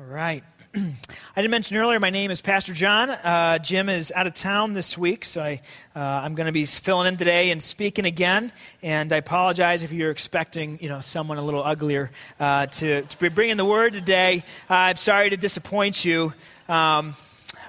All right. I didn't mention earlier, my name is Pastor John. Uh, Jim is out of town this week, so I, uh, I'm going to be filling in today and speaking again. And I apologize if you're expecting, you know, someone a little uglier uh, to, to be bringing the word today. I'm sorry to disappoint you, um,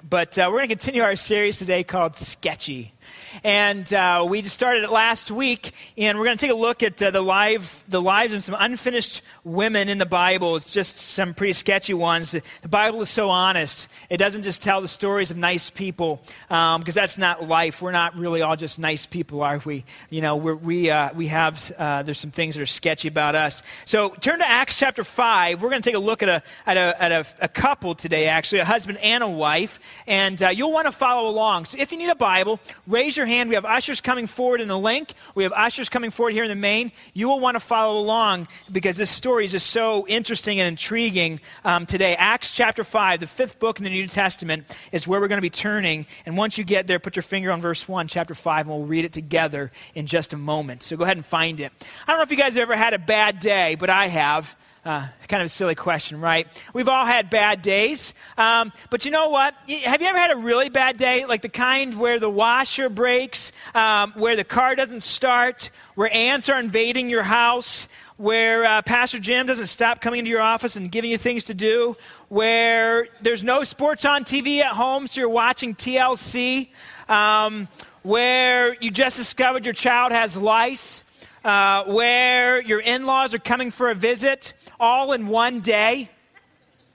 but uh, we're going to continue our series today called Sketchy. And uh, we just started it last week, and we're going to take a look at uh, the, live, the lives of some unfinished women in the Bible. It's just some pretty sketchy ones. The Bible is so honest. It doesn't just tell the stories of nice people, because um, that's not life. We're not really all just nice people, are we? You know, we, uh, we have, uh, there's some things that are sketchy about us. So turn to Acts chapter 5. We're going to take a look at a, at a, at a, a couple today, actually, a husband and a wife, and uh, you'll want to follow along. So if you need a Bible, raise your your hand. We have ushers coming forward in the link. We have ushers coming forward here in the main. You will want to follow along because this story is just so interesting and intriguing um, today. Acts chapter 5, the fifth book in the New Testament, is where we're going to be turning. And once you get there, put your finger on verse 1, chapter 5, and we'll read it together in just a moment. So go ahead and find it. I don't know if you guys have ever had a bad day, but I have. Uh, kind of a silly question, right? We've all had bad days. Um, but you know what? Have you ever had a really bad day? Like the kind where the washer breaks, um, where the car doesn't start, where ants are invading your house, where uh, Pastor Jim doesn't stop coming into your office and giving you things to do, where there's no sports on TV at home, so you're watching TLC, um, where you just discovered your child has lice uh, where your in laws are coming for a visit all in one day,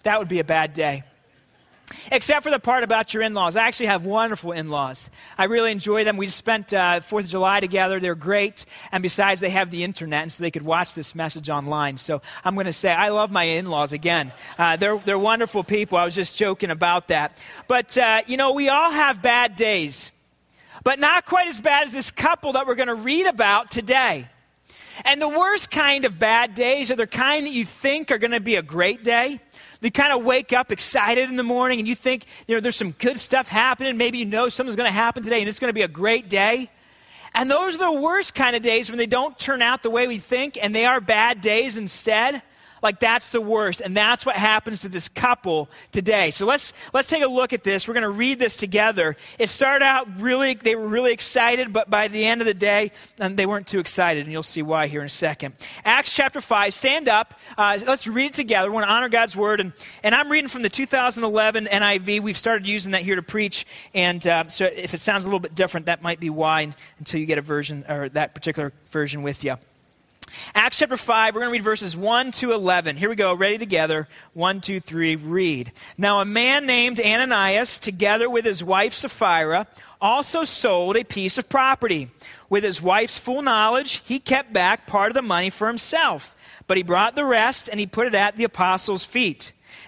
that would be a bad day. Except for the part about your in laws. I actually have wonderful in laws. I really enjoy them. We spent uh, 4th of July together. They're great. And besides, they have the internet, and so they could watch this message online. So I'm going to say, I love my in laws again. Uh, they're, they're wonderful people. I was just joking about that. But, uh, you know, we all have bad days, but not quite as bad as this couple that we're going to read about today. And the worst kind of bad days are the kind that you think are going to be a great day. You kind of wake up excited in the morning and you think, you know, there's some good stuff happening. Maybe you know something's going to happen today and it's going to be a great day. And those are the worst kind of days when they don't turn out the way we think and they are bad days instead. Like that's the worst. And that's what happens to this couple today. So let's let's take a look at this. We're going to read this together. It started out really they were really excited, but by the end of the day, um, they weren't too excited, and you'll see why here in a second. Acts chapter 5, stand up. Uh, let's read it together. We want to honor God's word. And, and I'm reading from the 2011 NIV. We've started using that here to preach. And uh, so if it sounds a little bit different, that might be why until you get a version or that particular version with you. Acts chapter 5, we're going to read verses 1 to 11. Here we go, ready together. 1, 2, 3, read. Now, a man named Ananias, together with his wife Sapphira, also sold a piece of property. With his wife's full knowledge, he kept back part of the money for himself, but he brought the rest and he put it at the apostles' feet.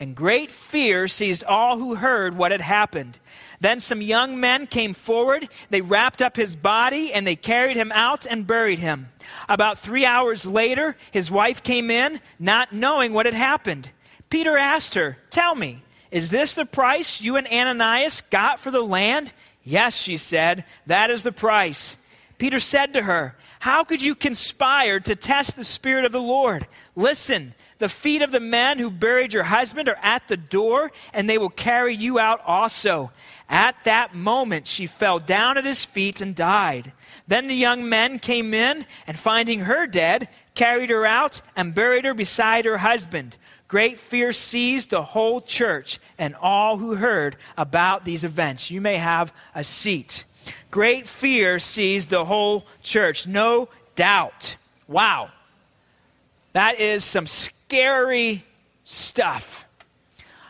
and great fear seized all who heard what had happened. Then some young men came forward. They wrapped up his body and they carried him out and buried him. About three hours later, his wife came in, not knowing what had happened. Peter asked her, Tell me, is this the price you and Ananias got for the land? Yes, she said, that is the price. Peter said to her, How could you conspire to test the Spirit of the Lord? Listen, the feet of the men who buried your husband are at the door, and they will carry you out also. At that moment, she fell down at his feet and died. Then the young men came in, and finding her dead, carried her out and buried her beside her husband. Great fear seized the whole church and all who heard about these events. You may have a seat. Great fear seized the whole church, no doubt. Wow. That is some scary stuff.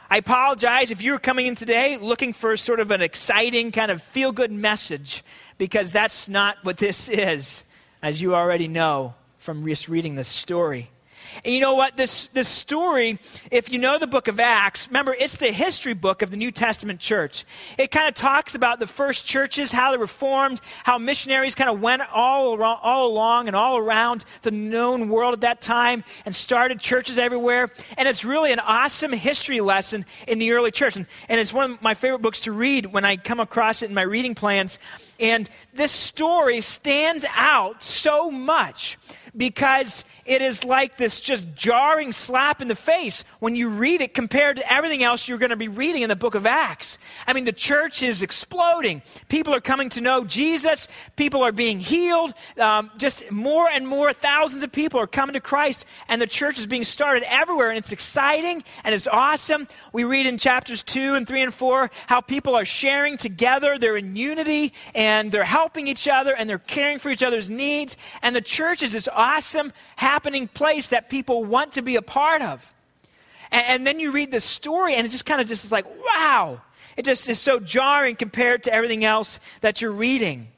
I apologize if you're coming in today looking for sort of an exciting kind of feel good message, because that's not what this is, as you already know from just reading this story. And you know what? This, this story, if you know the book of Acts, remember, it's the history book of the New Testament church. It kind of talks about the first churches, how they were formed, how missionaries kind of went all, around, all along and all around the known world at that time and started churches everywhere. And it's really an awesome history lesson in the early church. And, and it's one of my favorite books to read when I come across it in my reading plans. And this story stands out so much because it is like this just jarring slap in the face when you read it compared to everything else you're going to be reading in the book of Acts. I mean, the church is exploding. People are coming to know Jesus. People are being healed. Um, just more and more thousands of people are coming to Christ, and the church is being started everywhere, and it's exciting and it's awesome. We read in chapters 2 and 3 and 4 how people are sharing together, they're in unity, and they're helping each other, and they're caring for each other's needs, and the church is this awesome, happening place that people want to be a part of. And, and then you read the story, and it just kind of just is like, wow. It just is so jarring compared to everything else that you're reading.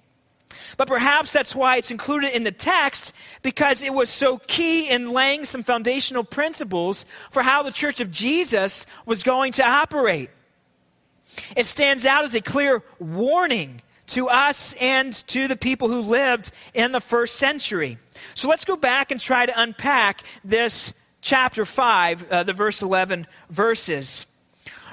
But perhaps that's why it's included in the text because it was so key in laying some foundational principles for how the church of Jesus was going to operate. It stands out as a clear warning to us and to the people who lived in the first century. So let's go back and try to unpack this chapter 5, uh, the verse 11 verses.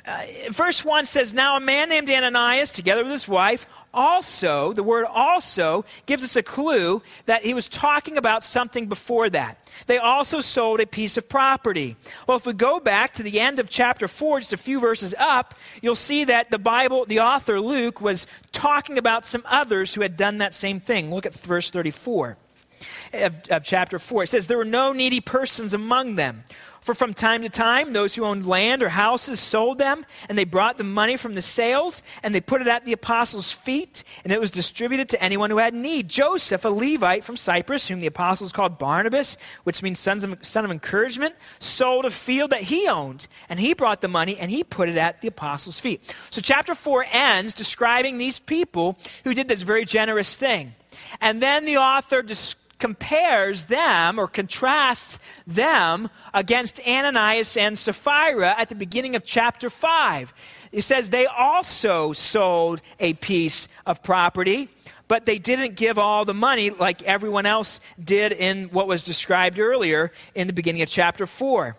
Uh, verse 1 says, Now a man named Ananias, together with his wife, also, the word also gives us a clue that he was talking about something before that. They also sold a piece of property. Well, if we go back to the end of chapter 4, just a few verses up, you'll see that the Bible, the author Luke, was talking about some others who had done that same thing. Look at verse 34 of, of chapter 4. It says, There were no needy persons among them. For from time to time, those who owned land or houses sold them, and they brought the money from the sales, and they put it at the apostles' feet, and it was distributed to anyone who had need. Joseph, a Levite from Cyprus, whom the apostles called Barnabas, which means sons of, son of encouragement, sold a field that he owned, and he brought the money, and he put it at the apostles' feet. So chapter 4 ends describing these people who did this very generous thing. And then the author describes compares them or contrasts them against Ananias and Sapphira at the beginning of chapter 5. He says they also sold a piece of property, but they didn't give all the money like everyone else did in what was described earlier in the beginning of chapter 4.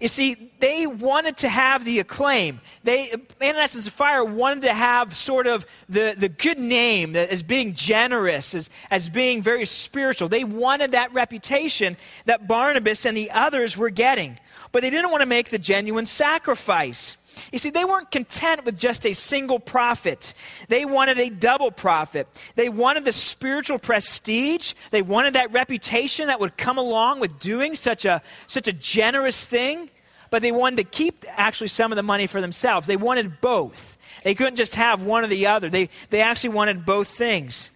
You see, they wanted to have the acclaim. They, Ananias and Sapphira wanted to have sort of the, the good name as being generous, as, as being very spiritual. They wanted that reputation that Barnabas and the others were getting. But they didn't want to make the genuine sacrifice. You see, they weren't content with just a single profit. They wanted a double profit. They wanted the spiritual prestige. They wanted that reputation that would come along with doing such a, such a generous thing. But they wanted to keep actually some of the money for themselves. They wanted both. They couldn't just have one or the other. They, they actually wanted both things.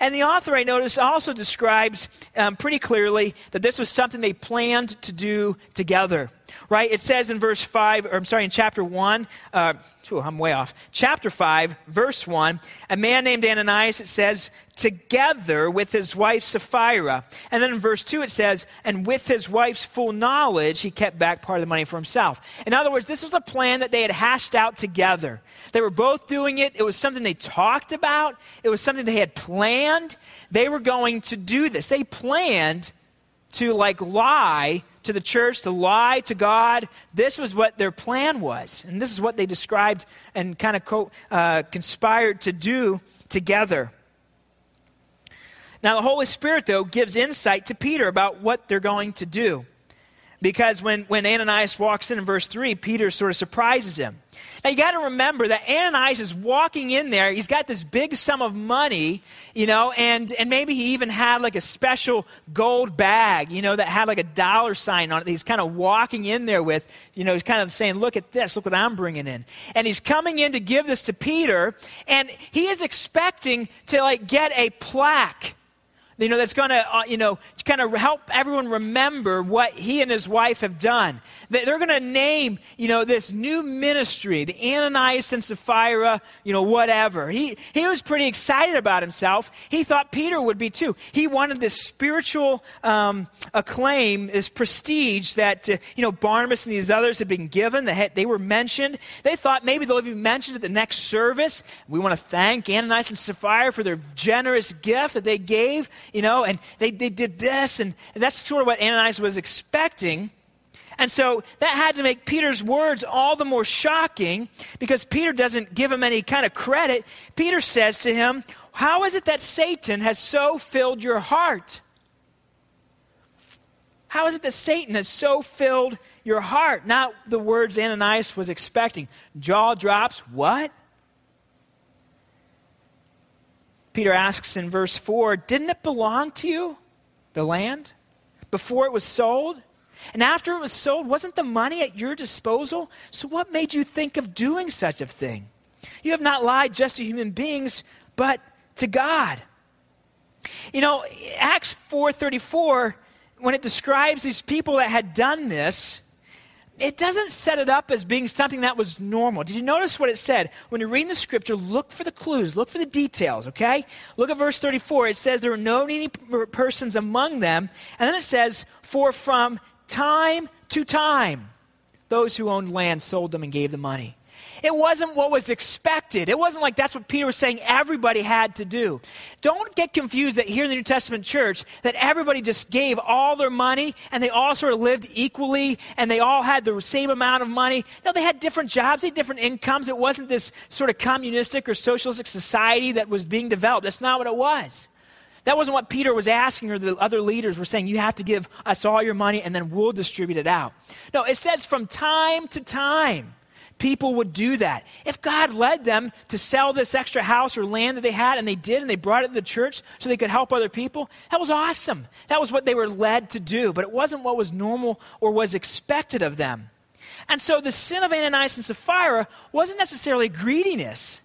And the author, I notice, also describes um, pretty clearly that this was something they planned to do together right? It says in verse 5, or I'm sorry, in chapter 1, uh, ooh, I'm way off. Chapter 5, verse 1, a man named Ananias, it says, together with his wife Sapphira. And then in verse 2, it says, and with his wife's full knowledge, he kept back part of the money for himself. In other words, this was a plan that they had hashed out together. They were both doing it. It was something they talked about, it was something they had planned. They were going to do this. They planned to like lie to the church, to lie to God. This was what their plan was. And this is what they described and kind of co- uh, conspired to do together. Now, the Holy Spirit, though, gives insight to Peter about what they're going to do. Because when, when Ananias walks in in verse 3, Peter sort of surprises him. Now you got to remember that Ananias is walking in there. He's got this big sum of money, you know, and, and maybe he even had like a special gold bag, you know, that had like a dollar sign on it. He's kind of walking in there with, you know, he's kind of saying, look at this, look what I'm bringing in. And he's coming in to give this to Peter, and he is expecting to like get a plaque you know, that's going to, uh, you know, kind of help everyone remember what he and his wife have done. They're going to name, you know, this new ministry, the Ananias and Sapphira, you know, whatever. He, he was pretty excited about himself. He thought Peter would be too. He wanted this spiritual um, acclaim, this prestige that, uh, you know, Barnabas and these others had been given. They, had, they were mentioned. They thought maybe they'll be mentioned at the next service. We want to thank Ananias and Sapphira for their generous gift that they gave you know, and they, they did this, and, that's sort of what Ananias was expecting. And so that had to make Peter's words all the more shocking because Peter doesn't give him any kind of credit. Peter says to him, How is it that Satan has so filled your heart? How is it that Satan has so filled your heart? Not the words Ananias was expecting. Jaw drops, What? Peter asks in verse 4 Didn't it belong to you, the land, before it was sold? And after it was sold, wasn't the money at your disposal? So what made you think of doing such a thing? You have not lied just to human beings, but to God. You know, Acts 4:34 when it describes these people that had done this, it doesn't set it up as being something that was normal. Did you notice what it said? When you're reading the scripture, look for the clues, look for the details, okay? Look at verse 34. It says there were no needy persons among them. And then it says, For from time to time, those who owned land sold them and gave the money. It wasn't what was expected. It wasn't like that's what Peter was saying everybody had to do. Don't get confused that here in the New Testament church that everybody just gave all their money and they all sort of lived equally and they all had the same amount of money. No, they had different jobs, they had different incomes. It wasn't this sort of communistic or socialistic society that was being developed. That's not what it was. That wasn't what Peter was asking or the other leaders were saying. You have to give us all your money and then we'll distribute it out. No, it says from time to time people would do that. If God led them to sell this extra house or land that they had, and they did, and they brought it to the church so they could help other people, that was awesome. That was what they were led to do, but it wasn't what was normal or was expected of them. And so the sin of Ananias and Sapphira wasn't necessarily greediness.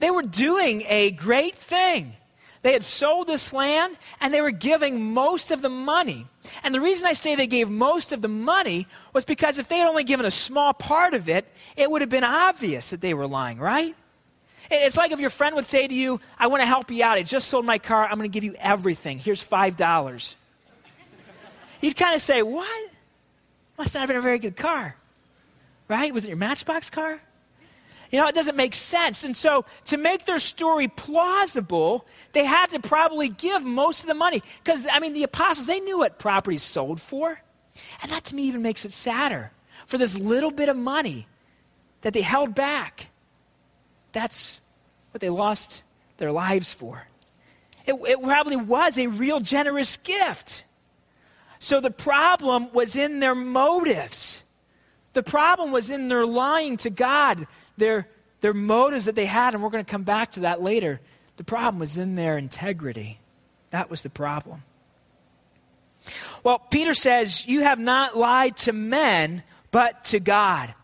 They were doing a great thing. They had sold this land and they were giving most of the money. And the reason I say they gave most of the money was because if they had only given a small part of it, it would have been obvious that they were lying, right? It's like if your friend would say to you, I want to help you out. I just sold my car. I'm going to give you everything. Here's $5. You'd kind of say, What? Must not have been a very good car. Right? Was it your Matchbox car? You know, it doesn't make sense. And so, to make their story plausible, they had to probably give most of the money. Because, I mean, the apostles, they knew what properties sold for. And that to me even makes it sadder. For this little bit of money that they held back, that's what they lost their lives for. It, it probably was a real generous gift. So the problem was in their motives. The problem was in their lying to God their, their motives that they had, and we're going to come back to that later. The problem was in their integrity. That was the problem. Well, Peter says, You have not lied to men, but to God.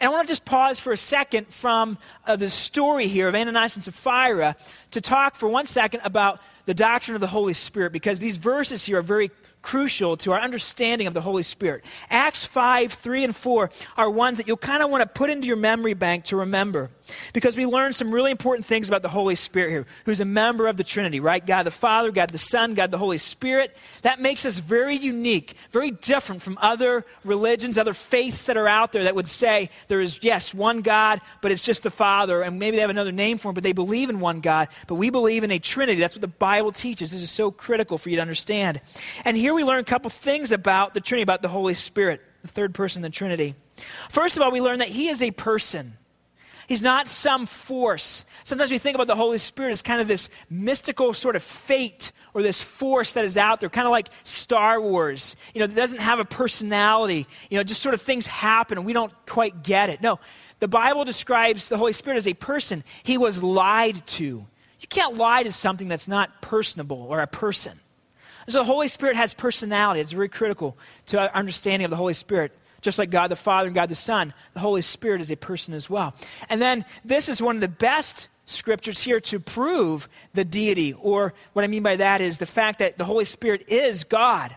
And I want to just pause for a second from uh, the story here of Ananias and Sapphira to talk for one second about the doctrine of the Holy Spirit, because these verses here are very crucial to our understanding of the Holy Spirit. Acts 5, 3, and 4 are ones that you'll kind of want to put into your memory bank to remember because we learned some really important things about the Holy Spirit here, who's a member of the Trinity, right? God the Father, God the Son, God the Holy Spirit. That makes us very unique, very different from other religions, other faiths that are out there that would say there is, yes, one God, but it's just the Father, and maybe they have another name for him, but they believe in one God. But we believe in a Trinity. That's what the Bible teaches. This is so critical for you to understand. And here we learn a couple things about the Trinity, about the Holy Spirit, the third person of the Trinity. First of all, we learn that he is a person. He's not some force. Sometimes we think about the Holy Spirit as kind of this mystical sort of fate or this force that is out there, kind of like Star Wars. You know, that doesn't have a personality. You know, just sort of things happen and we don't quite get it. No, the Bible describes the Holy Spirit as a person. He was lied to. You can't lie to something that's not personable or a person. So the Holy Spirit has personality. It's very critical to our understanding of the Holy Spirit. Just like God the Father and God the Son, the Holy Spirit is a person as well. And then this is one of the best scriptures here to prove the deity, or what I mean by that is the fact that the Holy Spirit is God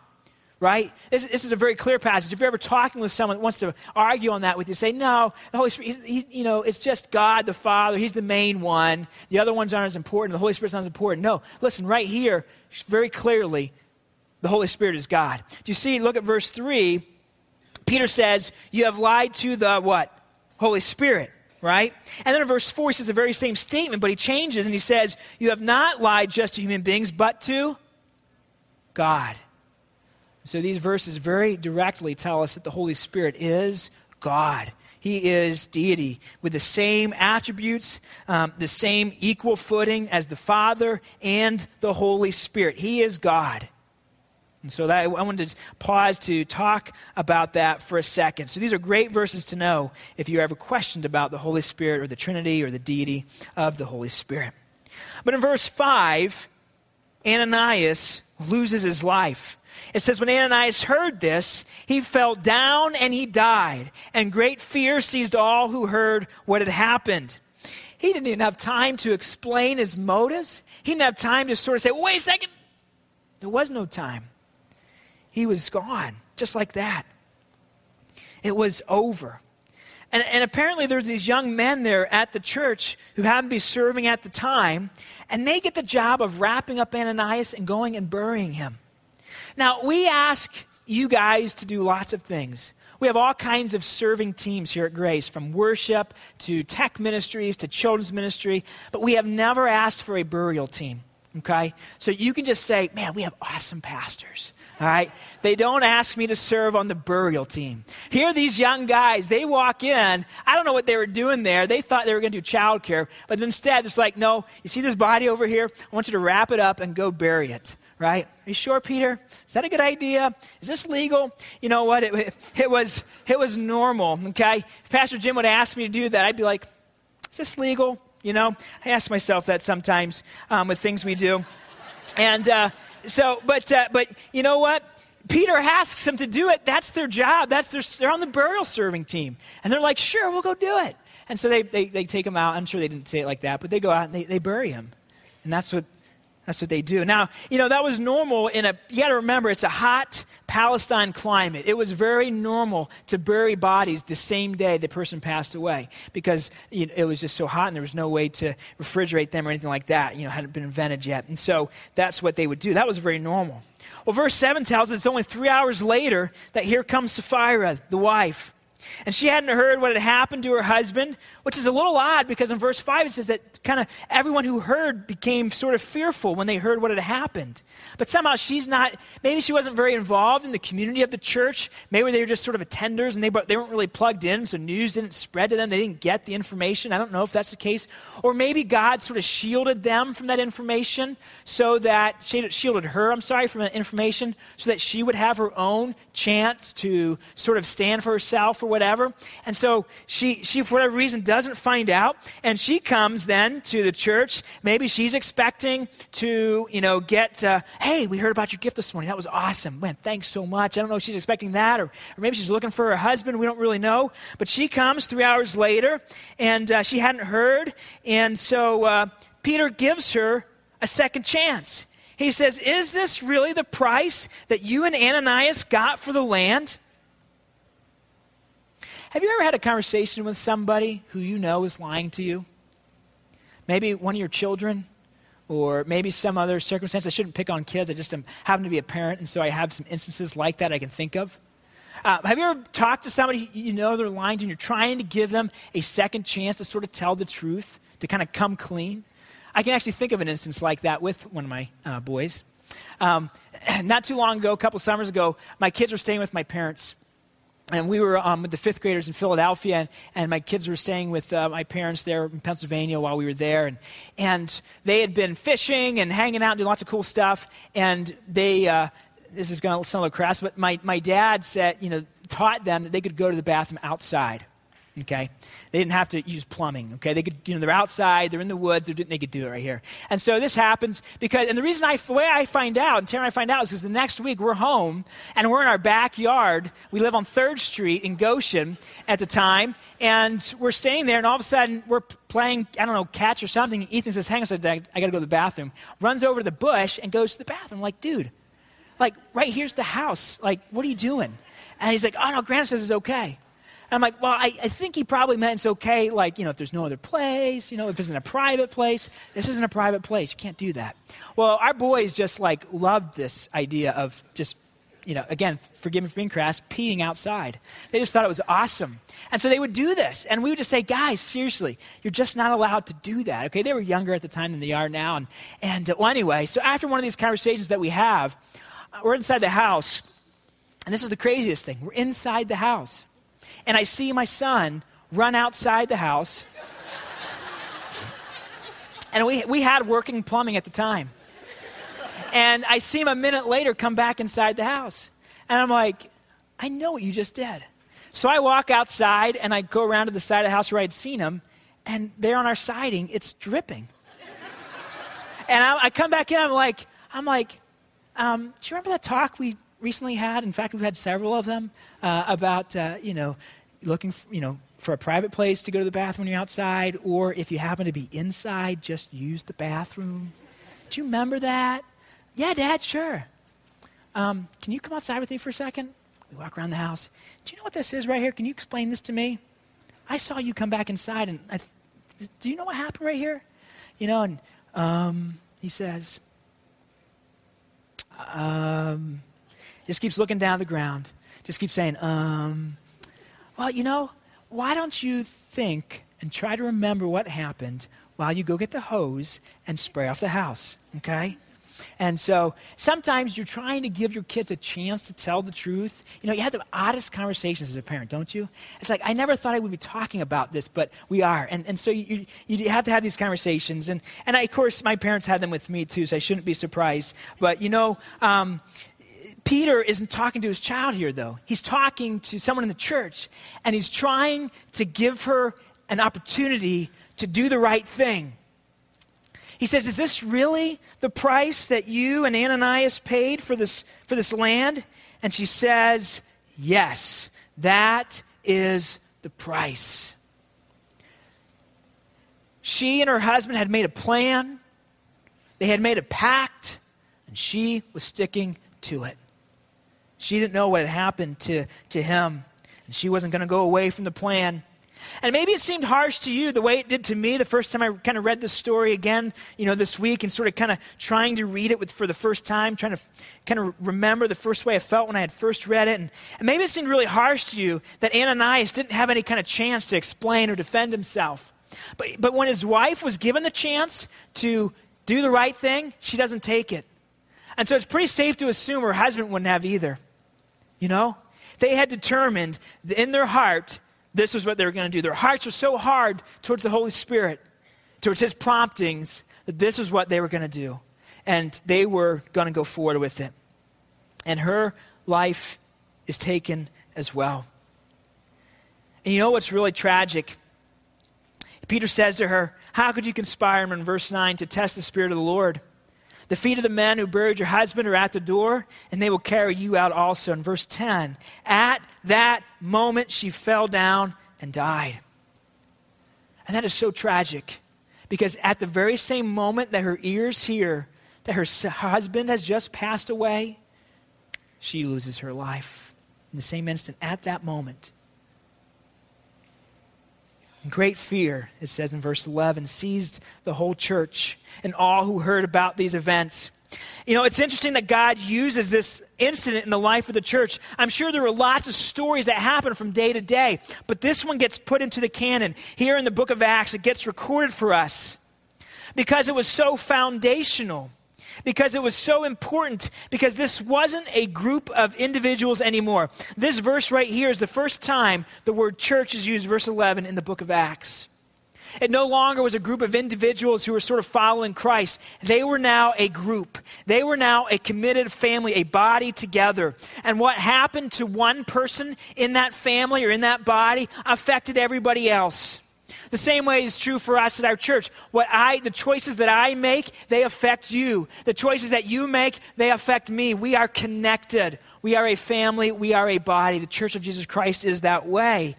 right? This, this, is a very clear passage. If you're ever talking with someone that wants to argue on that with you, say, no, the Holy Spirit, he, you know, it's just God the Father. He's the main one. The other ones aren't as important. The Holy Spirit's not as important. No, listen, right here, very clearly, the Holy Spirit is God. Do you see, look at verse 3. Peter says, you have lied to the what? Holy Spirit right? And then in verse 4, he says the very same statement, but he changes and he says, You have not lied just to human beings, but to God. So these verses very directly tell us that the Holy Spirit is God. He is deity with the same attributes, um, the same equal footing as the Father and the Holy Spirit. He is God. And so that, I wanted to pause to talk about that for a second. So these are great verses to know if you ever questioned about the Holy Spirit or the Trinity or the deity of the Holy Spirit. But in verse 5, Ananias loses his life. It says, When Ananias heard this, he fell down and he died, and great fear seized all who heard what had happened. He didn't even have time to explain his motives. He didn't have time to sort of say, Wait a second. There was no time. He was gone, just like that. It was over. And, and apparently, there's these young men there at the church who happened to be serving at the time, and they get the job of wrapping up Ananias and going and burying him. Now, we ask you guys to do lots of things. We have all kinds of serving teams here at Grace, from worship to tech ministries to children's ministry, but we have never asked for a burial team. Okay? So you can just say, man, we have awesome pastors. All right? They don't ask me to serve on the burial team. Here are these young guys. They walk in. I don't know what they were doing there. They thought they were going to do childcare, but instead, it's like, no, you see this body over here? I want you to wrap it up and go bury it right? Are you sure, Peter? Is that a good idea? Is this legal? You know what? It, it, was, it was normal, okay? If Pastor Jim would ask me to do that, I'd be like, is this legal? You know, I ask myself that sometimes um, with things we do. And uh, so, but, uh, but you know what? Peter asks them to do it. That's their job. That's their, they're on the burial serving team. And they're like, sure, we'll go do it. And so they, they, they take him out. I'm sure they didn't say it like that, but they go out and they, they bury him. And that's what that's what they do. Now, you know, that was normal in a, you got to remember, it's a hot Palestine climate. It was very normal to bury bodies the same day the person passed away because you know, it was just so hot and there was no way to refrigerate them or anything like that. You know, hadn't been invented yet. And so that's what they would do. That was very normal. Well, verse 7 tells us it's only three hours later that here comes Sapphira, the wife. And she hadn't heard what had happened to her husband, which is a little odd because in verse 5 it says that kind of everyone who heard became sort of fearful when they heard what had happened. But somehow she's not, maybe she wasn't very involved in the community of the church. Maybe they were just sort of attenders and they, they weren't really plugged in, so news didn't spread to them. They didn't get the information. I don't know if that's the case. Or maybe God sort of shielded them from that information so that, shielded her, I'm sorry, from that information so that she would have her own chance to sort of stand for herself or whatever. And so she, she for whatever reason, doesn't find out. And she comes then to the church. Maybe she's expecting to, you know, get, uh, hey, we heard about your gift this morning. That was awesome. Man, thanks so much. I don't know if she's expecting that or, or maybe she's looking for her husband. We don't really know. But she comes three hours later and uh, she hadn't heard. And so uh, Peter gives her a second chance. He says, Is this really the price that you and Ananias got for the land? Have you ever had a conversation with somebody who you know is lying to you? Maybe one of your children, or maybe some other circumstance. I shouldn't pick on kids. I just am, happen to be a parent, and so I have some instances like that I can think of. Uh, have you ever talked to somebody you know they're lying to, and you're trying to give them a second chance to sort of tell the truth, to kind of come clean? I can actually think of an instance like that with one of my uh, boys. Um, not too long ago, a couple summers ago, my kids were staying with my parents and we were um, with the fifth graders in Philadelphia, and, and my kids were staying with uh, my parents there in Pennsylvania while we were there. And, and they had been fishing and hanging out and doing lots of cool stuff. And they, uh, this is going to sound a little crass, but my, my dad said, you know, taught them that they could go to the bathroom outside. Okay, they didn't have to use plumbing. Okay, they could, you know, they're outside, they're in the woods, they could do it right here. And so this happens because, and the reason I, the way I find out, and Tara and I find out, is because the next week we're home and we're in our backyard. We live on Third Street in Goshen at the time, and we're staying there, and all of a sudden we're playing, I don't know, catch or something. Ethan says, "Hang on a second, I got to go to the bathroom." Runs over to the bush and goes to the bathroom. I'm like, dude, like right here's the house. Like, what are you doing? And he's like, "Oh no, Grant says it's okay." I'm like, well, I, I, think he probably meant it's okay, like, you know, if there's no other place, you know, if it's in a private place. This isn't a private place. You can't do that. Well, our boys just, like, loved this idea of just, you know, again, forgive me for being crass, peeing outside. They just thought it was awesome. And so they would do this. And we would just say, guys, seriously, you're just not allowed to do that. Okay, they were younger at the time than they are now. And, and uh, well, anyway, so after one of these conversations that we have, uh, we're inside the house. And this is the craziest thing. We're inside the house and I see my son run outside the house. and we, we had working plumbing at the time. And I see him a minute later come back inside the house. And I'm like, I know what you just did. So I walk outside and I go around to the side of the house where I'd seen him, and there on our siding, it's dripping. and I, I come back in, I'm like, I'm like, um, do you remember that talk we recently had? In fact, we've had several of them uh, about, uh, you know, looking, for, you know, for a private place to go to the bathroom when you're outside, or if you happen to be inside, just use the bathroom. Do you remember that? Yeah, Dad, sure. Um, can you come outside with me for a second? We walk around the house. Do you know what this is right here? Can you explain this to me? I saw you come back inside, and I, do you know what happened right here? You know, and um, he says, um, just keeps looking down the ground, just keeps saying, um, well, you know, why don't you think and try to remember what happened while you go get the hose and spray off the house, okay? And so sometimes you're trying to give your kids a chance to tell the truth. You know, you have the oddest conversations as a parent, don't you? It's like, I never thought I would be talking about this, but we are. And, and so you, you have to have these conversations. And, and I, of course, my parents had them with me too, so I shouldn't be surprised. But, you know, um, Peter isn't talking to his child here, though. He's talking to someone in the church, and he's trying to give her an opportunity to do the right thing. He says, Is this really the price that you and Ananias paid for this, for this land? And she says, Yes, that is the price. She and her husband had made a plan, they had made a pact, and she was sticking to it. She didn't know what had happened to, to him, and she wasn't going to go away from the plan. And maybe it seemed harsh to you the way it did to me the first time I kind of read this story again, you know, this week and sort of kind of trying to read it with, for the first time, trying to kind of remember the first way I felt when I had first read it. And, and maybe it seemed really harsh to you that Ananias didn't have any kind of chance to explain or defend himself. But, but when his wife was given the chance to do the right thing, she doesn't take it. And so it's pretty safe to assume her husband wouldn't have either. You know? They had determined in their heart this was what they were going to do. Their hearts were so hard towards the Holy Spirit, towards His promptings, that this was what they were going to do. And they were going to go forward with it. And her life is taken as well. And you know what's really tragic? Peter says to her, How could you conspire, in verse 9, to test the Spirit of the Lord? The feet of the men who buried your husband are at the door, and they will carry you out also. In verse 10, at that moment she fell down and died. And that is so tragic because at the very same moment that her ears hear that her husband has just passed away, she loses her life. In the same instant, at that moment, Great fear, it says in verse 11, seized the whole church and all who heard about these events. You know, it's interesting that God uses this incident in the life of the church. I'm sure there are lots of stories that happen from day to day, but this one gets put into the canon. Here in the book of Acts, it gets recorded for us because it was so foundational because it was so important, because this wasn't a group of individuals anymore. This verse right here is the first time the word church is used, verse 11, in the book of Acts. It no longer was a group of individuals who were sort of following Christ. They were now a group. They were now a committed family, a body together. And what happened to one person in that family or in that body affected everybody else. The same way is true for us at our church. What I, the choices that I make, they affect you. The choices that you make, they affect me. We are connected. We are a family. We are a body. The church of Jesus Christ is that way.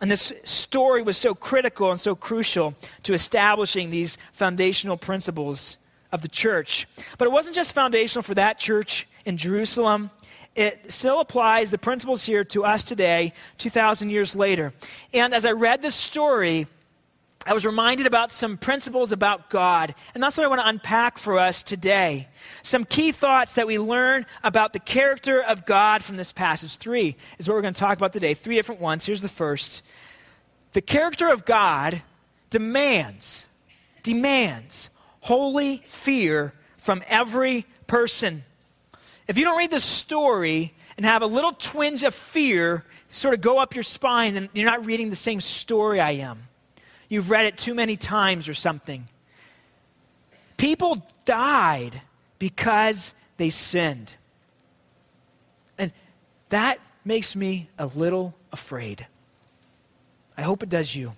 And this story was so critical and so crucial to establishing these foundational principles of the church. But it wasn't just foundational for that church in Jerusalem. It still applies the principles here to us today, 2,000 years later. And as I read this story, I was reminded about some principles about God, and that's what I want to unpack for us today. Some key thoughts that we learn about the character of God from this passage. Three is what we're going to talk about today. Three different ones. Here's the first The character of God demands, demands holy fear from every person. If you don't read the story and have a little twinge of fear sort of go up your spine, then you're not reading the same story I am. You've read it too many times or something. People died because they sinned. And that makes me a little afraid. I hope it does you.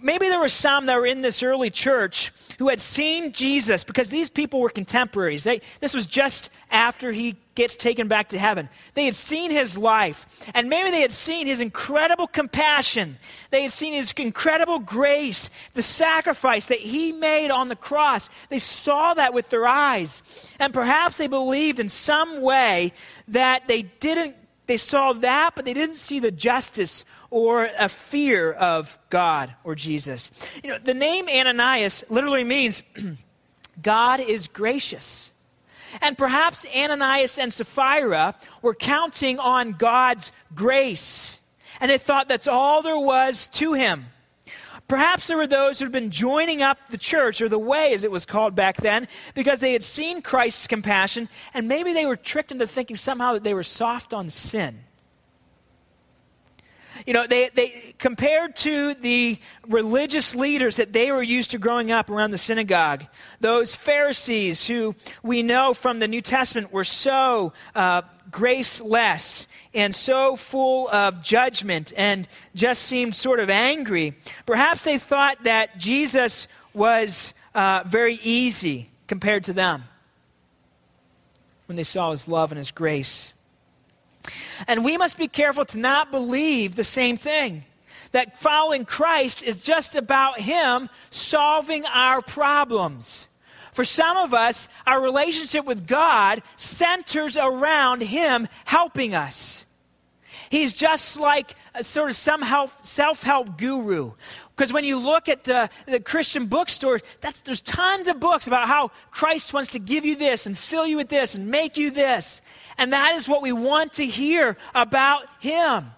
Maybe there were some that were in this early church who had seen Jesus because these people were contemporaries. They, this was just after he gets taken back to heaven. They had seen his life, and maybe they had seen his incredible compassion. They had seen his incredible grace, the sacrifice that he made on the cross. They saw that with their eyes. And perhaps they believed in some way that they didn't, they saw that, but they didn't see the justice or a fear of God or Jesus. You know, the name Ananias literally means God is gracious. And perhaps Ananias and Sapphira were counting on God's grace, and they thought that's all there was to him. Perhaps there were those who had been joining up the church, or the way as it was called back then, because they had seen Christ's compassion, and maybe they were tricked into thinking somehow that they were soft on sin. You know, they, they compared to the religious leaders that they were used to growing up around the synagogue, those Pharisees who we know from the New Testament were so uh, graceless and so full of judgment and just seemed sort of angry. Perhaps they thought that Jesus was uh, very easy compared to them when they saw his love and his grace. And we must be careful to not believe the same thing. That following Christ is just about Him solving our problems. For some of us, our relationship with God centers around Him helping us. He's just like a sort of some self help guru. Because when you look at uh, the Christian bookstore, that's, there's tons of books about how Christ wants to give you this and fill you with this and make you this. And that is what we want to hear about Him.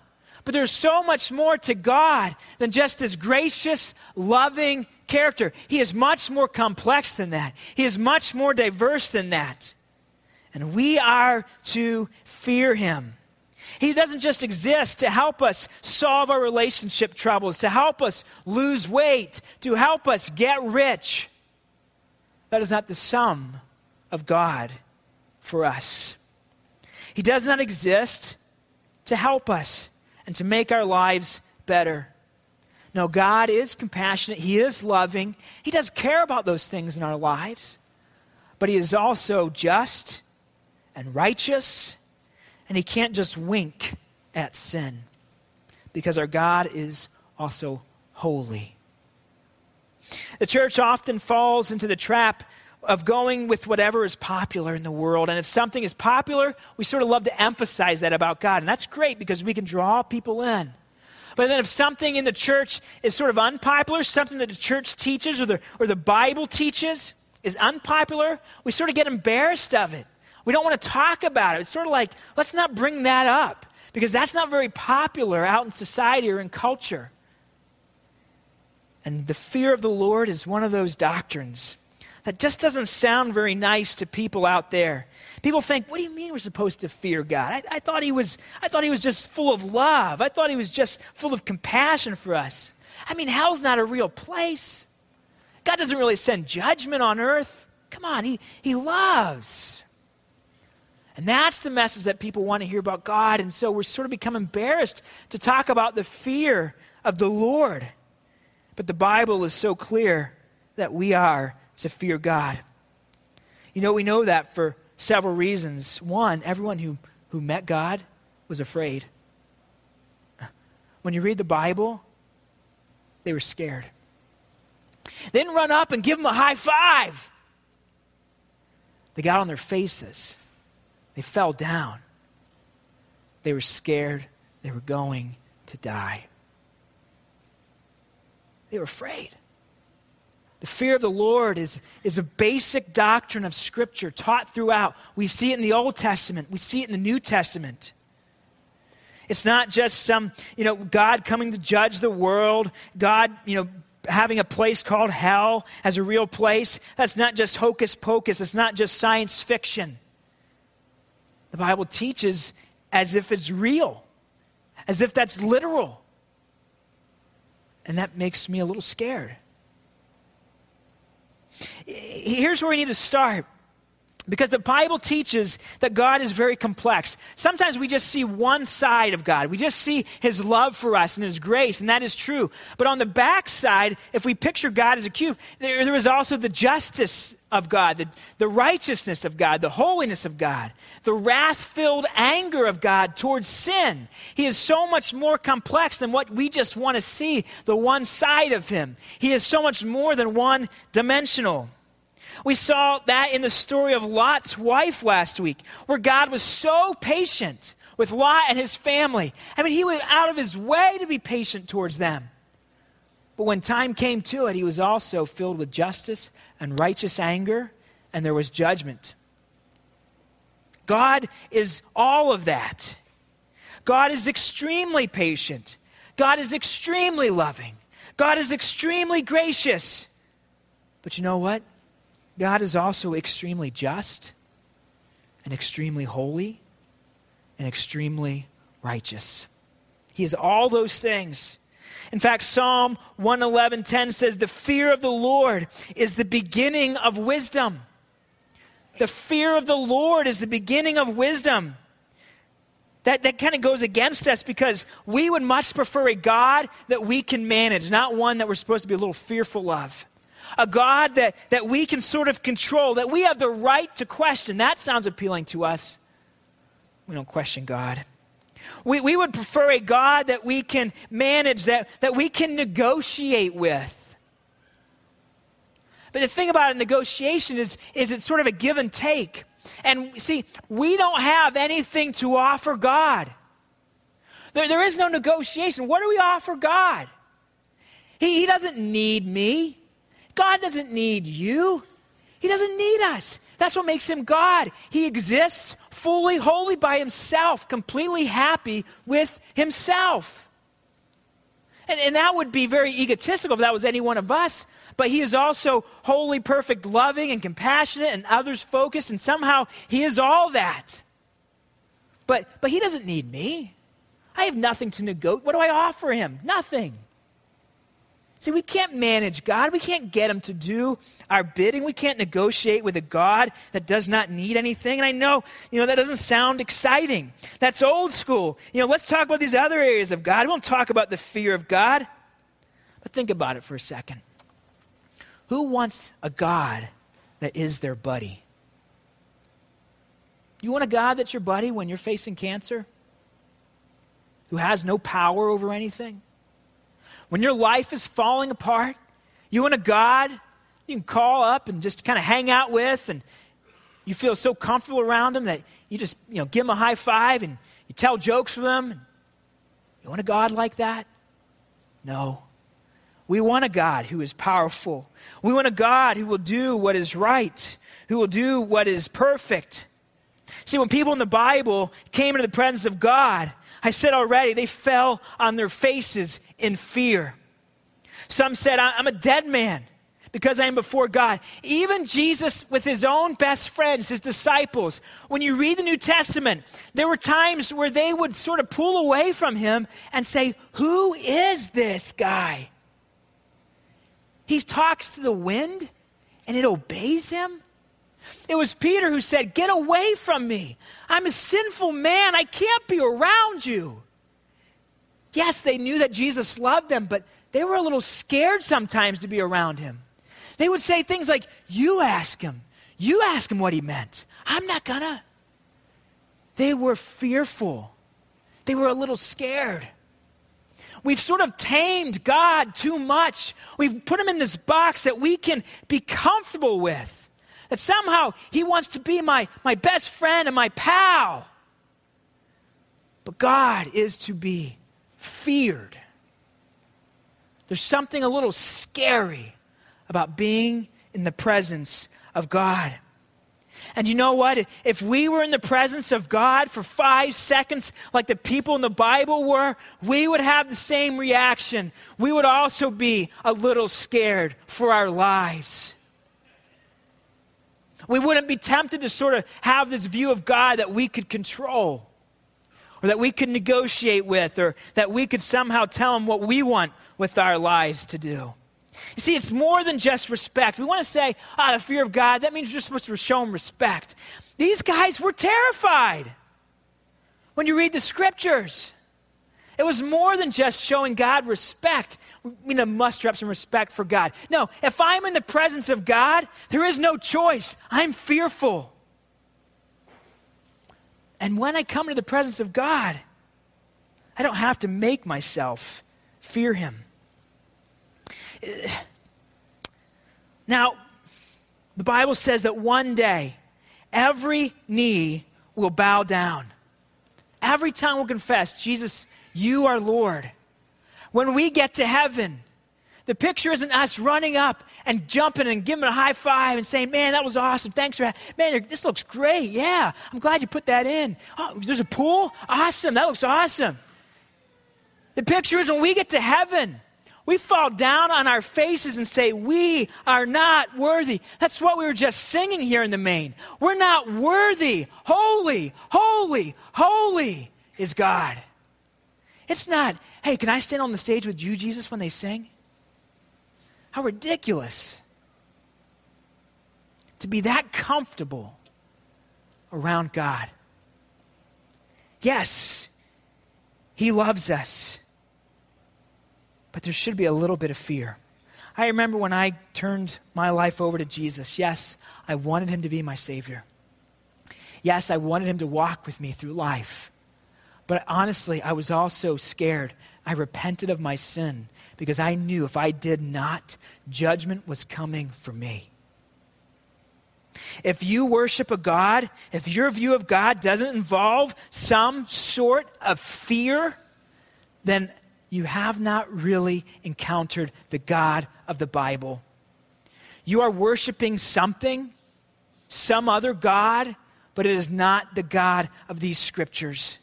But there's so much more to God than just this gracious, loving character. He is much more complex than that, He is much more diverse than that. And we are to fear Him. He doesn't just exist to help us solve our relationship troubles, to help us lose weight, to help us get rich. That is not the sum of God for us. He does not exist to help us and to make our lives better. No, God is compassionate. He is loving. He does care about those things in our lives. But He is also just and righteous, and He can't just wink at sin because our God is also holy. The church often falls into the trap of going with whatever is popular in the world. And if something is popular, we sort of love to emphasize that about God. And that's great because we can draw people in. But then if something in the church is sort of unpopular, something that the church teaches or the, or the Bible teaches is unpopular, we sort of get embarrassed of it. We don't want to talk about it. It's sort of like, let's not bring that up because that's not very popular out in society or in culture. And the fear of the Lord is one of those doctrines that just doesn't sound very nice to people out there. People think, what do you mean we're supposed to fear God? I, I, thought he was, I thought he was just full of love. I thought he was just full of compassion for us. I mean, hell's not a real place. God doesn't really send judgment on earth. Come on, He, he loves. And that's the message that people want to hear about God. And so we're sort of become embarrassed to talk about the fear of the Lord. But the Bible is so clear that we are to fear God. You know, we know that for several reasons. One, everyone who, who met God was afraid. When you read the Bible, they were scared. They didn't run up and give them a high five. They got on their faces. They fell down. They were scared. They were going to die. They were afraid. The fear of the Lord is, is a basic doctrine of Scripture taught throughout. We see it in the Old Testament, we see it in the New Testament. It's not just some, you know, God coming to judge the world, God, you know, having a place called hell as a real place. That's not just hocus pocus, it's not just science fiction. The Bible teaches as if it's real, as if that's literal. And that makes me a little scared. Here's where we need to start. Because the Bible teaches that God is very complex. Sometimes we just see one side of God. We just see his love for us and his grace, and that is true. But on the back side, if we picture God as a cube, there, there is also the justice of God, the, the righteousness of God, the holiness of God, the wrath filled anger of God towards sin. He is so much more complex than what we just want to see, the one side of him. He is so much more than one dimensional. We saw that in the story of Lot's wife last week, where God was so patient with Lot and his family. I mean, he went out of his way to be patient towards them. But when time came to it, he was also filled with justice and righteous anger, and there was judgment. God is all of that. God is extremely patient. God is extremely loving. God is extremely gracious. But you know what? God is also extremely just and extremely holy and extremely righteous. He is all those things. In fact, Psalm 111:10 says, "The fear of the Lord is the beginning of wisdom." The fear of the Lord is the beginning of wisdom. That, that kind of goes against us because we would much prefer a God that we can manage, not one that we're supposed to be a little fearful of a God that, that we can sort of control, that we have the right to question. That sounds appealing to us. We don't question God. We, we would prefer a God that we can manage, that, that we can negotiate with. But the thing about a negotiation is, is it's sort of a give and take. And see, we don't have anything to offer God. There, there is no negotiation. What do we offer God? He, he doesn't need me. God doesn't need you, He doesn't need us. That's what makes him God. He exists fully, wholly by himself, completely happy with himself. And, and, that would be very egotistical if that was any one of us. But he is also wholly, perfect, loving, and compassionate, and others focused, and somehow he is all that. But, but he doesn't need me. I have nothing to negotiate. What do I offer him? Nothing. See, we can't manage God. We can't get Him to do our bidding. We can't negotiate with a God that does not need anything. And I know, you know, that doesn't sound exciting. That's old school. You know, let's talk about these other areas of God. We won't talk about the fear of God. But think about it for a second. Who wants a God that is their buddy? You want a God that's your buddy when you're facing cancer? Who has no power over anything? When your life is falling apart, you and a God you can call up and just kind of hang out with, and you feel so comfortable around them that you just you know give them a high five and you tell jokes with them. You want a God like that? No. We want a God who is powerful. We want a God who will do what is right, who will do what is perfect. See, when people in the Bible came into the presence of God, I said already, they fell on their faces in fear. Some said, I'm a dead man because I am before God. Even Jesus, with his own best friends, his disciples, when you read the New Testament, there were times where they would sort of pull away from him and say, Who is this guy? he talks to the wind and it obeys him. It was Peter who said, Get away from me. I'm a sinful man. I can't be around you. Yes, they knew that Jesus loved them, but they were a little scared sometimes to be around him. They would say things like, You ask him. You ask him what he meant. I'm not gonna. They were fearful. They were a little scared. We've sort of tamed God too much. We've put him in this box that we can be comfortable with. That somehow he wants to be my, my best friend and my pal. But God is to be feared. There's something a little scary about being in the presence of God. And you know what? If we were in the presence of God for five seconds, like the people in the Bible were, we would have the same reaction. We would also be a little scared for our lives. We wouldn't be tempted to sort of have this view of God that we could control or that we could negotiate with or that we could somehow tell him what we want with our lives to do. You see, it's more than just respect. We want to say, ah, the fear of God, that means you're supposed to show him respect. These guys were terrified when you read the scriptures. It was more than just showing God respect. We need to muster up some respect for God. No, if I'm in the presence of God, there is no choice. I'm fearful. And when I come to the presence of God, I don't have to make myself fear Him. Now, the Bible says that one day every knee will bow down. Every tongue will confess, Jesus, you are Lord. When we get to heaven, the picture isn't us running up and jumping and giving a high five and saying, Man, that was awesome. Thanks for Man, this looks great. Yeah, I'm glad you put that in. Oh, there's a pool? Awesome. That looks awesome. The picture is when we get to heaven, we fall down on our faces and say, We are not worthy. That's what we were just singing here in the main. We're not worthy. Holy, holy, holy is God. It's not, hey, can I stand on the stage with you, Jesus, when they sing? How ridiculous. To be that comfortable around God. Yes, He loves us, but there should be a little bit of fear. I remember when I turned my life over to Jesus. Yes, I wanted Him to be my Savior. Yes, I wanted Him to walk with me through life. But honestly, I was also scared. I repented of my sin because I knew if I did not, judgment was coming for me. If you worship a God, if your view of God doesn't involve some sort of fear, then you have not really encountered the God of the Bible. You are worshiping something, some other God, but it is not the God of these scriptures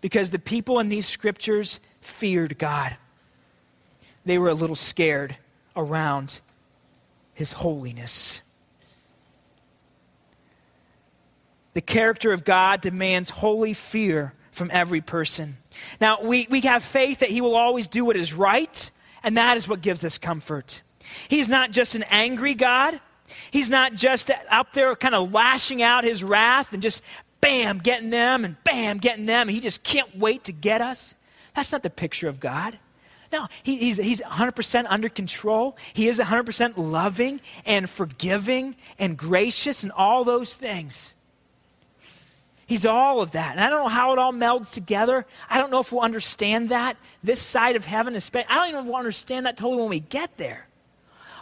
because the people in these scriptures feared God. They were a little scared around his holiness. The character of God demands holy fear from every person. Now, we, we have faith that he will always do what is right, and that is what gives us comfort. He's not just an angry God. He's not just out there kind of lashing out his wrath and just bam, getting them, and bam, getting them. And he just can't wait to get us. That's not the picture of God. No, he, he's, he's 100% under control. He is 100% loving and forgiving and gracious and all those things. He's all of that. And I don't know how it all melds together. I don't know if we'll understand that this side of heaven. Is, I don't even we'll understand that totally when we get there.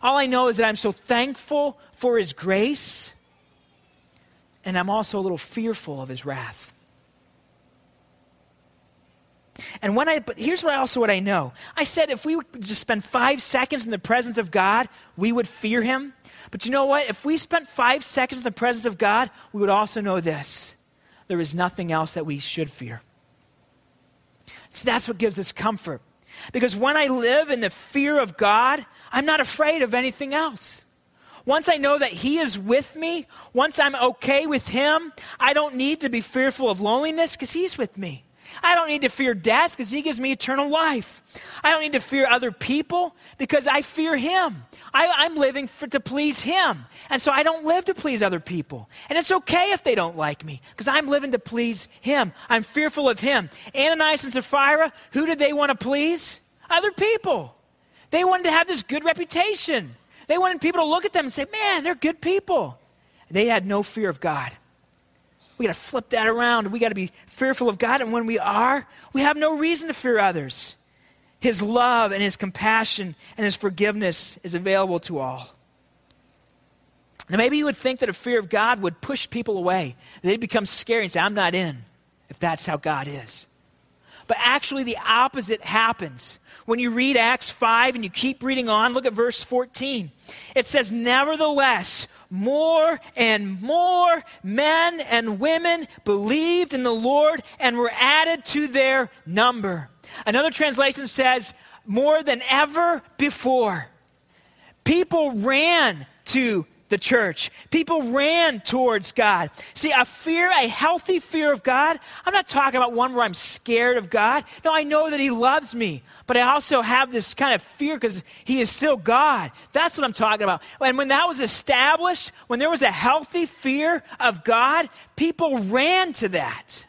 All I know is that I'm so thankful for His grace and I'm also a little fearful of his wrath. And when I, but here's what I also what I know. I said if we would just spend five seconds in the presence of God, we would fear him. But you know what? If we spent five seconds in the presence of God, we would also know this there is nothing else that we should fear. So that's what gives us comfort. Because when I live in the fear of God, I'm not afraid of anything else. Once I know that He is with me, once I'm okay with Him, I don't need to be fearful of loneliness because He's with me. I don't need to fear death because he gives me eternal life. I don't need to fear other people because I fear him. I, am living for, to please him. And so I don't live to please other people. And it's okay if they don't like me because I'm living to please him. I'm fearful of him. Ananias and Sapphira, who did they want to please? Other people. They wanted to have this good reputation. They wanted people to look at them and say, man, they're good people. They had no fear of God. We got to flip that around. We got to be fearful of God. And when we are, we have no reason to fear others. His love and His compassion and His forgiveness is available to all. Now, maybe you would think that a fear of God would push people away. They'd become scary and say, I'm not in, if that's how God is. But actually, the opposite happens. When you read Acts 5 and you keep reading on, look at verse 14. It says, Nevertheless, more and more men and women believed in the Lord and were added to their number. Another translation says, More than ever before. People ran to the church. People ran towards God. See, a fear, a healthy fear of God, I'm not talking about one where I'm scared of God. No, I know that He loves me, but I also have this kind of fear because He is still God. That's what I'm talking about. And when that was established, when there was a healthy fear of God, people ran to that.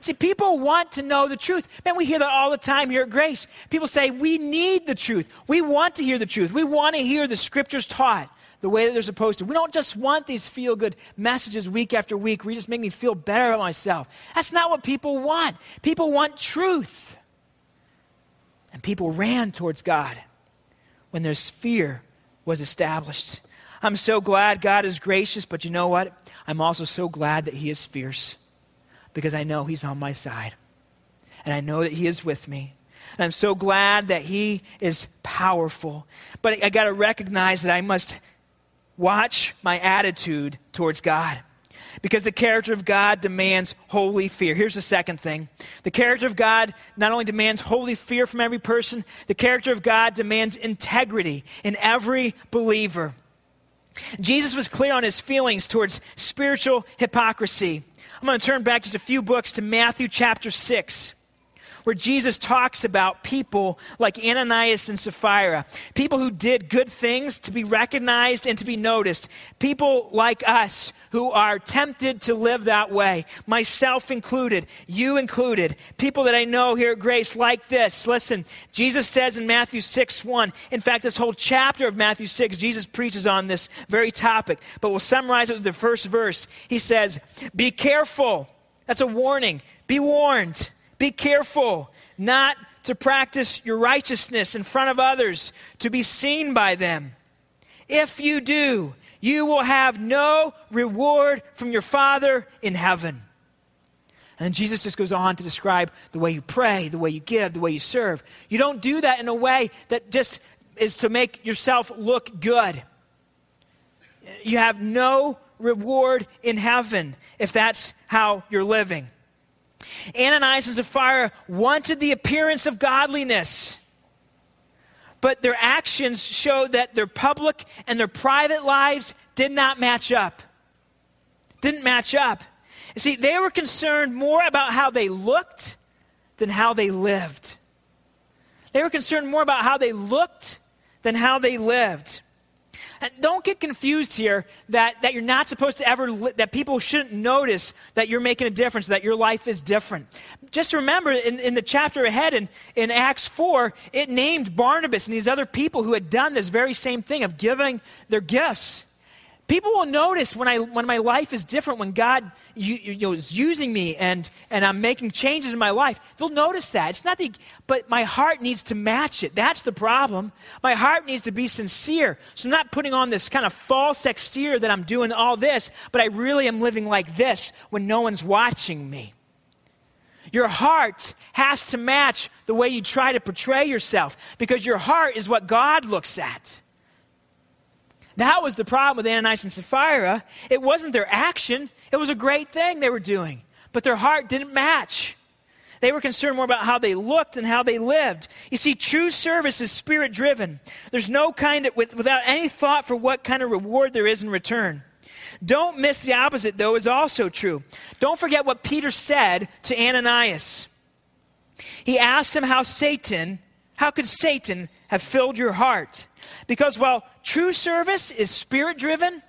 See, people want to know the truth. Man, we hear that all the time here at Grace. People say, we need the truth. We want to hear the truth. We want to hear the scriptures taught the way that they're supposed to. We don't just want these feel good messages week after week where you just make me feel better about myself. That's not what people want. People want truth. And people ran towards God when their fear was established. I'm so glad God is gracious, but you know what? I'm also so glad that He is fierce because I know He's on my side. And I know that He is with me. And I'm so glad that He is powerful. But I got to recognize that I must watch my attitude towards God. Because the character of God demands holy fear. Here's the second thing the character of God not only demands holy fear from every person, the character of God demands integrity in every believer. Jesus was clear on his feelings towards spiritual hypocrisy. I'm going to turn back just a few books to Matthew chapter 6 where Jesus talks about people like Ananias and Sapphira, people who did good things to be recognized and to be noticed, people like us who are tempted to live that way, myself included, you included, people that I know here at Grace like this. Listen, Jesus says in Matthew 6 1, in fact, this whole chapter of Matthew 6, Jesus preaches on this very topic, but we'll summarize it with the first verse. He says, Be careful. That's a warning. Be warned. Be careful not to practice your righteousness in front of others to be seen by them. If you do, you will have no reward from your Father in heaven. And Jesus just goes on to describe the way you pray, the way you give, the way you serve. You don't do that in a way that just is to make yourself look good. You have no reward in heaven if that's how you're living. Ananias and Sapphira wanted the appearance of godliness, but their actions showed that their public and their private lives did not match up. Didn't match up. You see, they were concerned more about how they looked than how they lived. They were concerned more about how they looked than how they lived. And don't get confused here that, that you're not supposed to ever, li- that people shouldn't notice that you're making a difference, that your life is different. Just remember in, in the chapter ahead in, in Acts 4, it named Barnabas and these other people who had done this very same thing of giving their gifts. People will notice when, I, when my life is different, when God you, you know, is using me and, and I'm making changes in my life. They'll notice that. It's nothing, but my heart needs to match it. That's the problem. My heart needs to be sincere. So I'm not putting on this kind of false exterior that I'm doing all this, but I really am living like this when no one's watching me. Your heart has to match the way you try to portray yourself because your heart is what God looks at. That was the problem with Ananias and Sapphira. It wasn't their action, it was a great thing they were doing, but their heart didn't match. They were concerned more about how they looked than how they lived. You see, true service is spirit driven. There's no kind of, with, without any thought for what kind of reward there is in return. Don't miss the opposite, though, is also true. Don't forget what Peter said to Ananias. He asked him how Satan, how could Satan have filled your heart? Because while true service is spirit driven,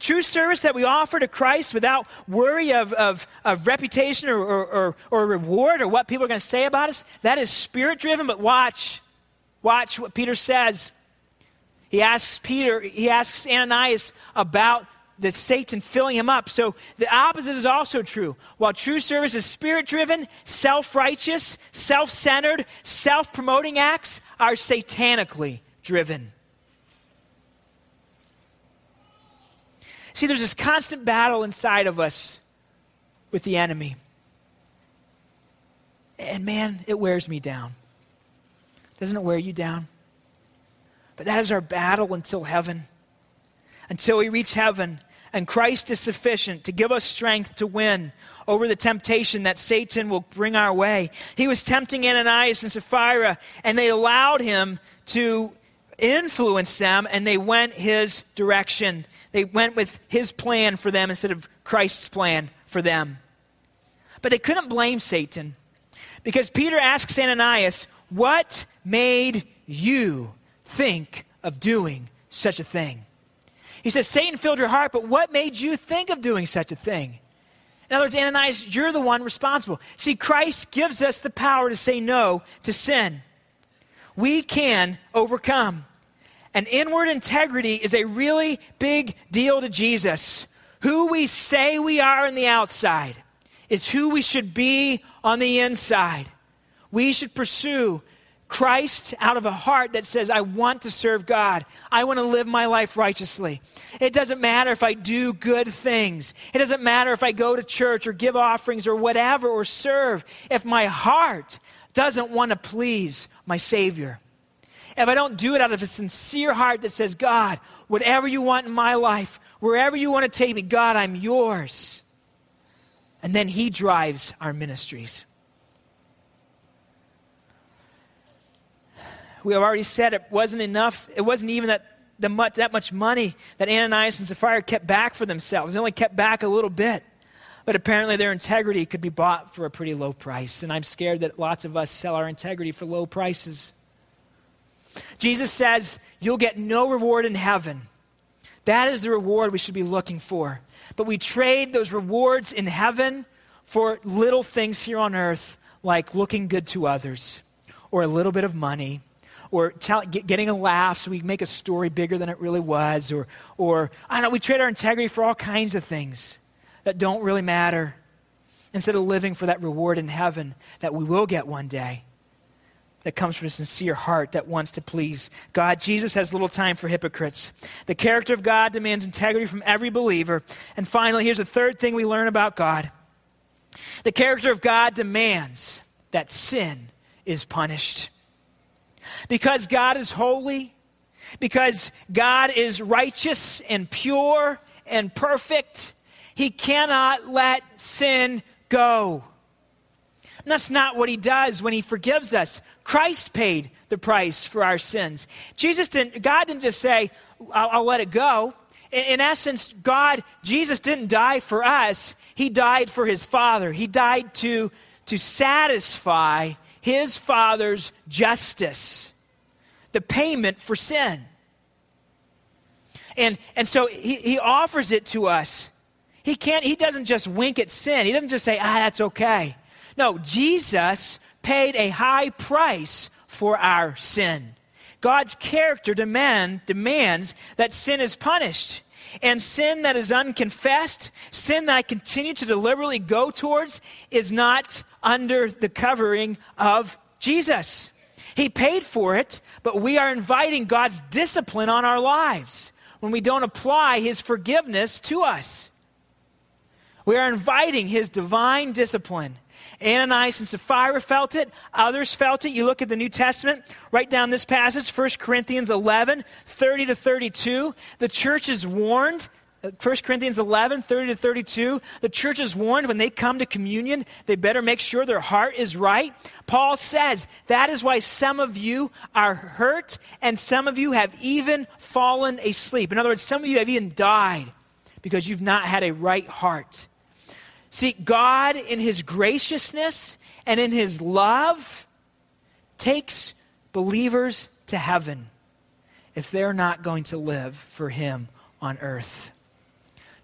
true service that we offer to Christ without worry of, of, of reputation or, or, or, reward or what people are going to say about us, that is spirit driven. But watch, watch what Peter says. He asks Peter, he asks Ananias about the Satan filling him up. So the opposite is also true. While true service is spirit driven, self righteous, self centered, self promoting acts are satanically driven. See, there's this constant battle inside of us with the enemy. And man, it wears me down. Doesn't it wear you down? But that is our battle until heaven. Until we reach heaven. And Christ is sufficient to give us strength to win over the temptation that Satan will bring our way. He was tempting Ananias and Sapphira, and they allowed him to influence them, and they went his direction. They went with his plan for them instead of Christ's plan for them. But they couldn't blame Satan because Peter asks Ananias, What made you think of doing such a thing? He says, Satan filled your heart, but what made you think of doing such a thing? In other words, Ananias, you're the one responsible. See, Christ gives us the power to say no to sin. We can overcome. And inward integrity is a really big deal to Jesus. Who we say we are on the outside is who we should be on the inside. We should pursue Christ out of a heart that says, I want to serve God. I want to live my life righteously. It doesn't matter if I do good things. It doesn't matter if I go to church or give offerings or whatever or serve. If my heart doesn't want to please my Savior, if I don't do it out of a sincere heart that says, God, whatever you want in my life, wherever you want to take me, God, I'm yours. And then He drives our ministries. we have already said it wasn't enough. It wasn't even that, the much, that much money that Ananias and Sapphira kept back for themselves. They only kept back a little bit. But apparently their integrity could be bought for a pretty low price. And I'm scared that lots of us sell our integrity for low prices. Jesus says, You'll get no reward in heaven. That is the reward we should be looking for. But we trade those rewards in heaven for little things here on earth, like looking good to others, or a little bit of money, or tell, get, getting a laugh so we make a story bigger than it really was, or, or I don't know, we trade our integrity for all kinds of things that don't really matter instead of living for that reward in heaven that we will get one day that comes from a sincere heart that wants to please God. Jesus has little time for hypocrites. The character of God demands integrity from every believer. And finally, here's the third thing we learn about God the character of God demands that sin is punished. Because God is holy, because God is righteous and pure and perfect, He cannot let sin go. And that's not what He does when He forgives us. Christ paid the price for our sins. Jesus didn't, God didn't just say, I'll, I'll let it go. In, in essence, God, Jesus didn't die for us, He died for His Father. He died to, to satisfy his father's justice, the payment for sin. And, and so he, he offers it to us. He can't, he doesn't just wink at sin. He doesn't just say, ah, that's okay. No, Jesus paid a high price for our sin. God's character demand, demands that sin is punished. And sin that is unconfessed, sin that I continue to deliberately go towards, is not under the covering of Jesus. He paid for it, but we are inviting God's discipline on our lives when we don't apply His forgiveness to us. We are inviting His divine discipline. Ananias and Sapphira felt it. Others felt it. You look at the New Testament, write down this passage, 1 Corinthians 11, 30 to 32. The church is warned 1 Corinthians 11, 30 to 32, the church is warned when they come to communion, they better make sure their heart is right. Paul says that is why some of you are hurt and some of you have even fallen asleep. In other words, some of you have even died because you've not had a right heart. See, God, in His graciousness and in His love, takes believers to heaven if they're not going to live for Him on earth.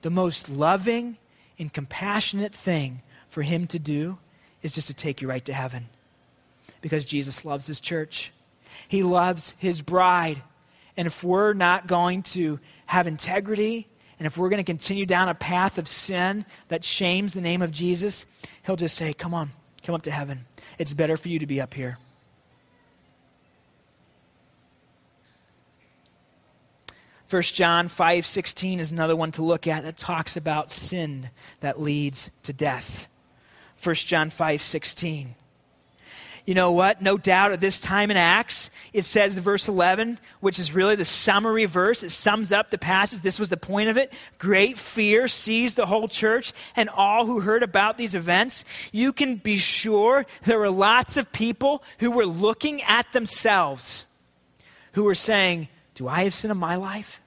The most loving and compassionate thing for Him to do is just to take you right to heaven because Jesus loves His church. He loves His bride. And if we're not going to have integrity, and if we're going to continue down a path of sin that shames the name of Jesus, He'll just say, Come on, come up to heaven. It's better for you to be up here. 1 John 5:16 is another one to look at that talks about sin that leads to death. 1 John 5:16. You know what? No doubt at this time in Acts, it says in verse 11, which is really the summary verse. It sums up the passage. This was the point of it. Great fear seized the whole church and all who heard about these events. You can be sure there were lots of people who were looking at themselves, who were saying, do I have sin in my life?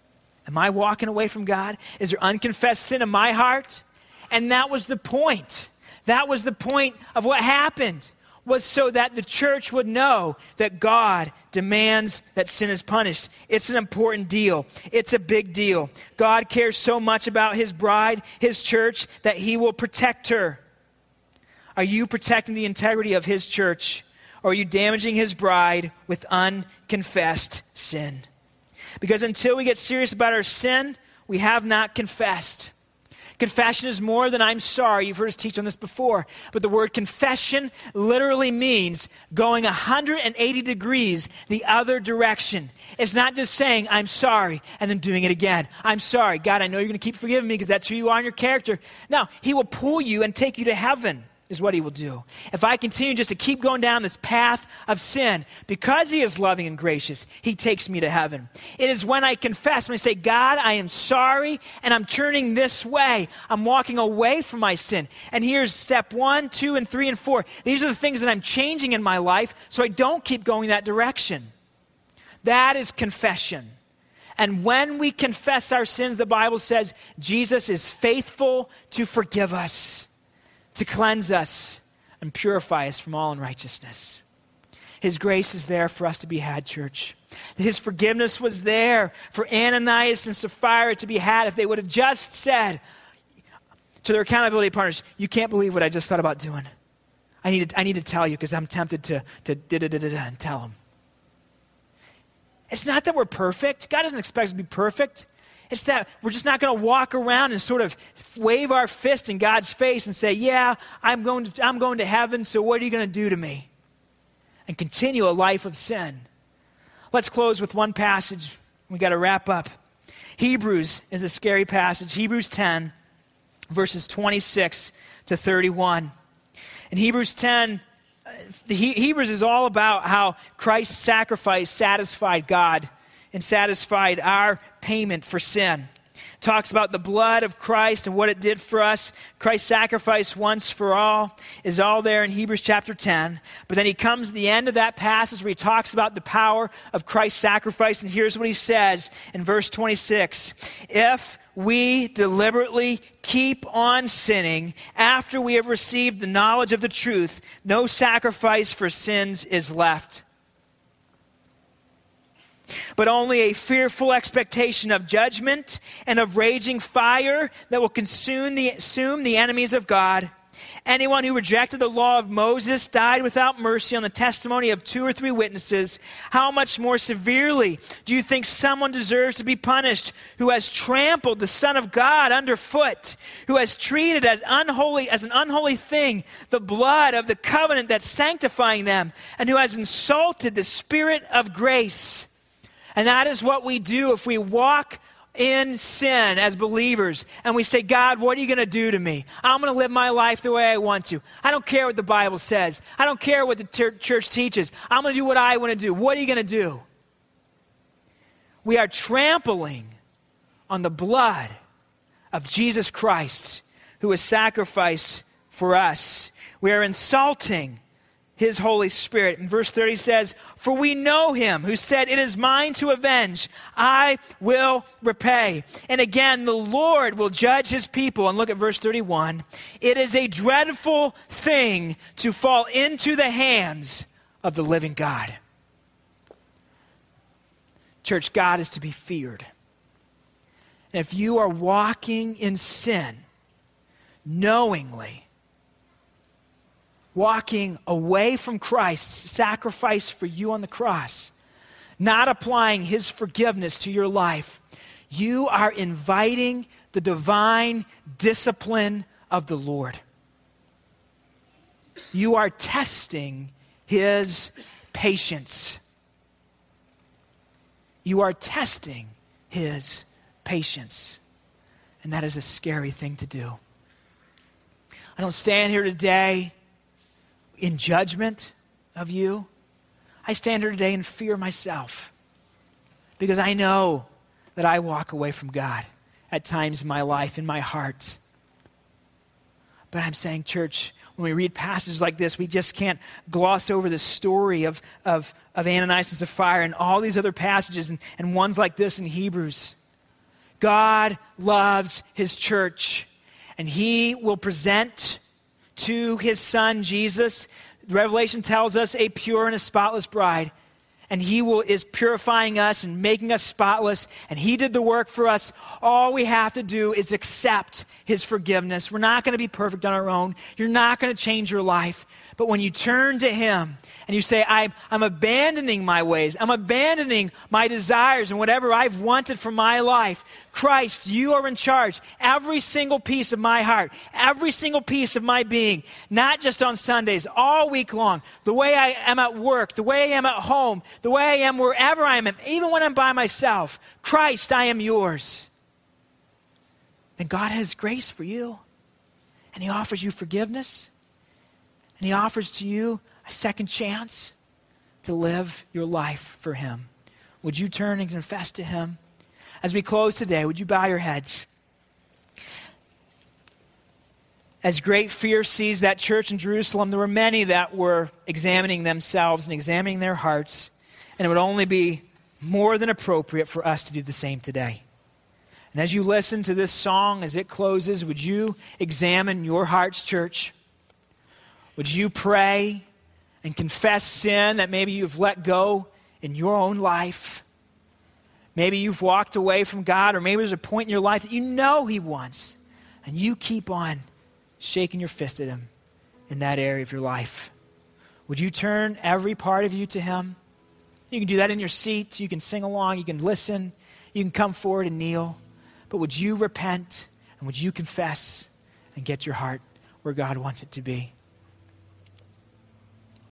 Am I walking away from God? Is there unconfessed sin in my heart? And that was the point. That was the point of what happened was so that the church would know that God demands that sin is punished. It's an important deal. It's a big deal. God cares so much about his bride, his church, that he will protect her. Are you protecting the integrity of his church? Or are you damaging his bride with unconfessed sin? Because until we get serious about our sin, we have not confessed. Confession is more than I'm sorry. You've heard us teach on this before. But the word confession literally means going 180 degrees the other direction. It's not just saying, I'm sorry, and then doing it again. I'm sorry. God, I know you're going to keep forgiving me because that's who you are in your character. Now, He will pull you and take you to heaven is what he will do. If I continue just to keep going down this path of sin, because he is loving and gracious, he takes me to heaven. It is when I confess, when I say, God, I am sorry, and I'm turning this way. I'm walking away from my sin. And here's step one, two, and three, and four. These are the things that I'm changing in my life so I don't keep going that direction. That is confession. And when we confess our sins, the Bible says Jesus is faithful to forgive us to cleanse us and purify us from all unrighteousness. His grace is there for us to be had, church. His forgiveness was there for Ananias and Sapphira to be had if they would have just said to their accountability partners, You can't believe what I just thought about doing. I need to, I need to tell you because I'm tempted to, to da da da da and tell them. It's not that we're perfect. God doesn't expect us to be perfect. It's that we're just not going to walk around and sort of wave our fist in God's face and say, Yeah, I'm going to, I'm going to heaven, so what are you going to do to me? And continue a life of sin. Let's close with one passage. We got to wrap up. Hebrews is a scary passage. Hebrews 10, verses 26 to 31. In Hebrews 10, uh, the Hebrews is all about how Christ's sacrifice satisfied God and satisfied our payment for sin. Talks about the blood of Christ and what it did for us. Christ's sacrifice once for all is all there in Hebrews chapter 10. But then he comes to the end of that passage where he talks about the power of Christ's sacrifice. And here's what he says in verse 26 If we deliberately keep on sinning after we have received the knowledge of the truth, no sacrifice for sins is left but only a fearful expectation of judgment and of raging fire that will consume the, consume the enemies of God. Anyone who rejected the law of Moses died without mercy on the testimony of two or three witnesses. How much more severely do you think someone deserves to be punished who has trampled the Son of God underfoot, who has treated as unholy as an unholy thing the blood of the covenant that's sanctifying them, and who has insulted the Spirit of grace? And that is what we do if we walk in sin as believers and we say, God, what are you going to do to me? I'm going to live my life the way I want to. I don't care what the Bible says, I don't care what the ter- church teaches. I'm going to do what I want to do. What are you going to do? We are trampling on the blood of Jesus Christ who was sacrificed for us. We are insulting his Holy Spirit. In verse 30 says, For we know him who said, It is mine to avenge, I will repay. And again, the Lord will judge his people. And look at verse 31. It is a dreadful thing to fall into the hands of the living God. Church, God is to be feared. And if you are walking in sin knowingly, walking away from Christ's sacrifice for you on the cross, not applying his forgiveness to your life, you are inviting the divine discipline of the Lord. You are testing his patience. You are testing his patience. And that is a scary thing to do. I don't stand here today in judgment of you. I stand here today in fear myself because I know that I walk away from God at times in my life, in my heart. But I'm saying, church, when we read passages like this, we just can't gloss over the story of, of, of Ananias and Sapphira and all these other passages and, and ones like this in Hebrews. God loves his church, and he will present to his son Jesus. Revelation tells us a pure and a spotless bride. And he will, is purifying us and making us spotless. And he did the work for us. All we have to do is accept his forgiveness. We're not going to be perfect on our own. You're not going to change your life. But when you turn to him and you say, I'm, I'm abandoning my ways, I'm abandoning my desires and whatever I've wanted for my life. Christ, you are in charge. Every single piece of my heart, every single piece of my being, not just on Sundays, all week long, the way I am at work, the way I am at home, the way I am wherever I am, even when I'm by myself. Christ, I am yours. Then God has grace for you, and He offers you forgiveness, and He offers to you a second chance to live your life for Him. Would you turn and confess to Him? As we close today, would you bow your heads? As great fear seized that church in Jerusalem, there were many that were examining themselves and examining their hearts, and it would only be more than appropriate for us to do the same today. And as you listen to this song as it closes, would you examine your hearts, church? Would you pray and confess sin that maybe you've let go in your own life. Maybe you've walked away from God, or maybe there's a point in your life that you know He wants, and you keep on shaking your fist at Him in that area of your life. Would you turn every part of you to Him? You can do that in your seat. You can sing along. You can listen. You can come forward and kneel. But would you repent and would you confess and get your heart where God wants it to be?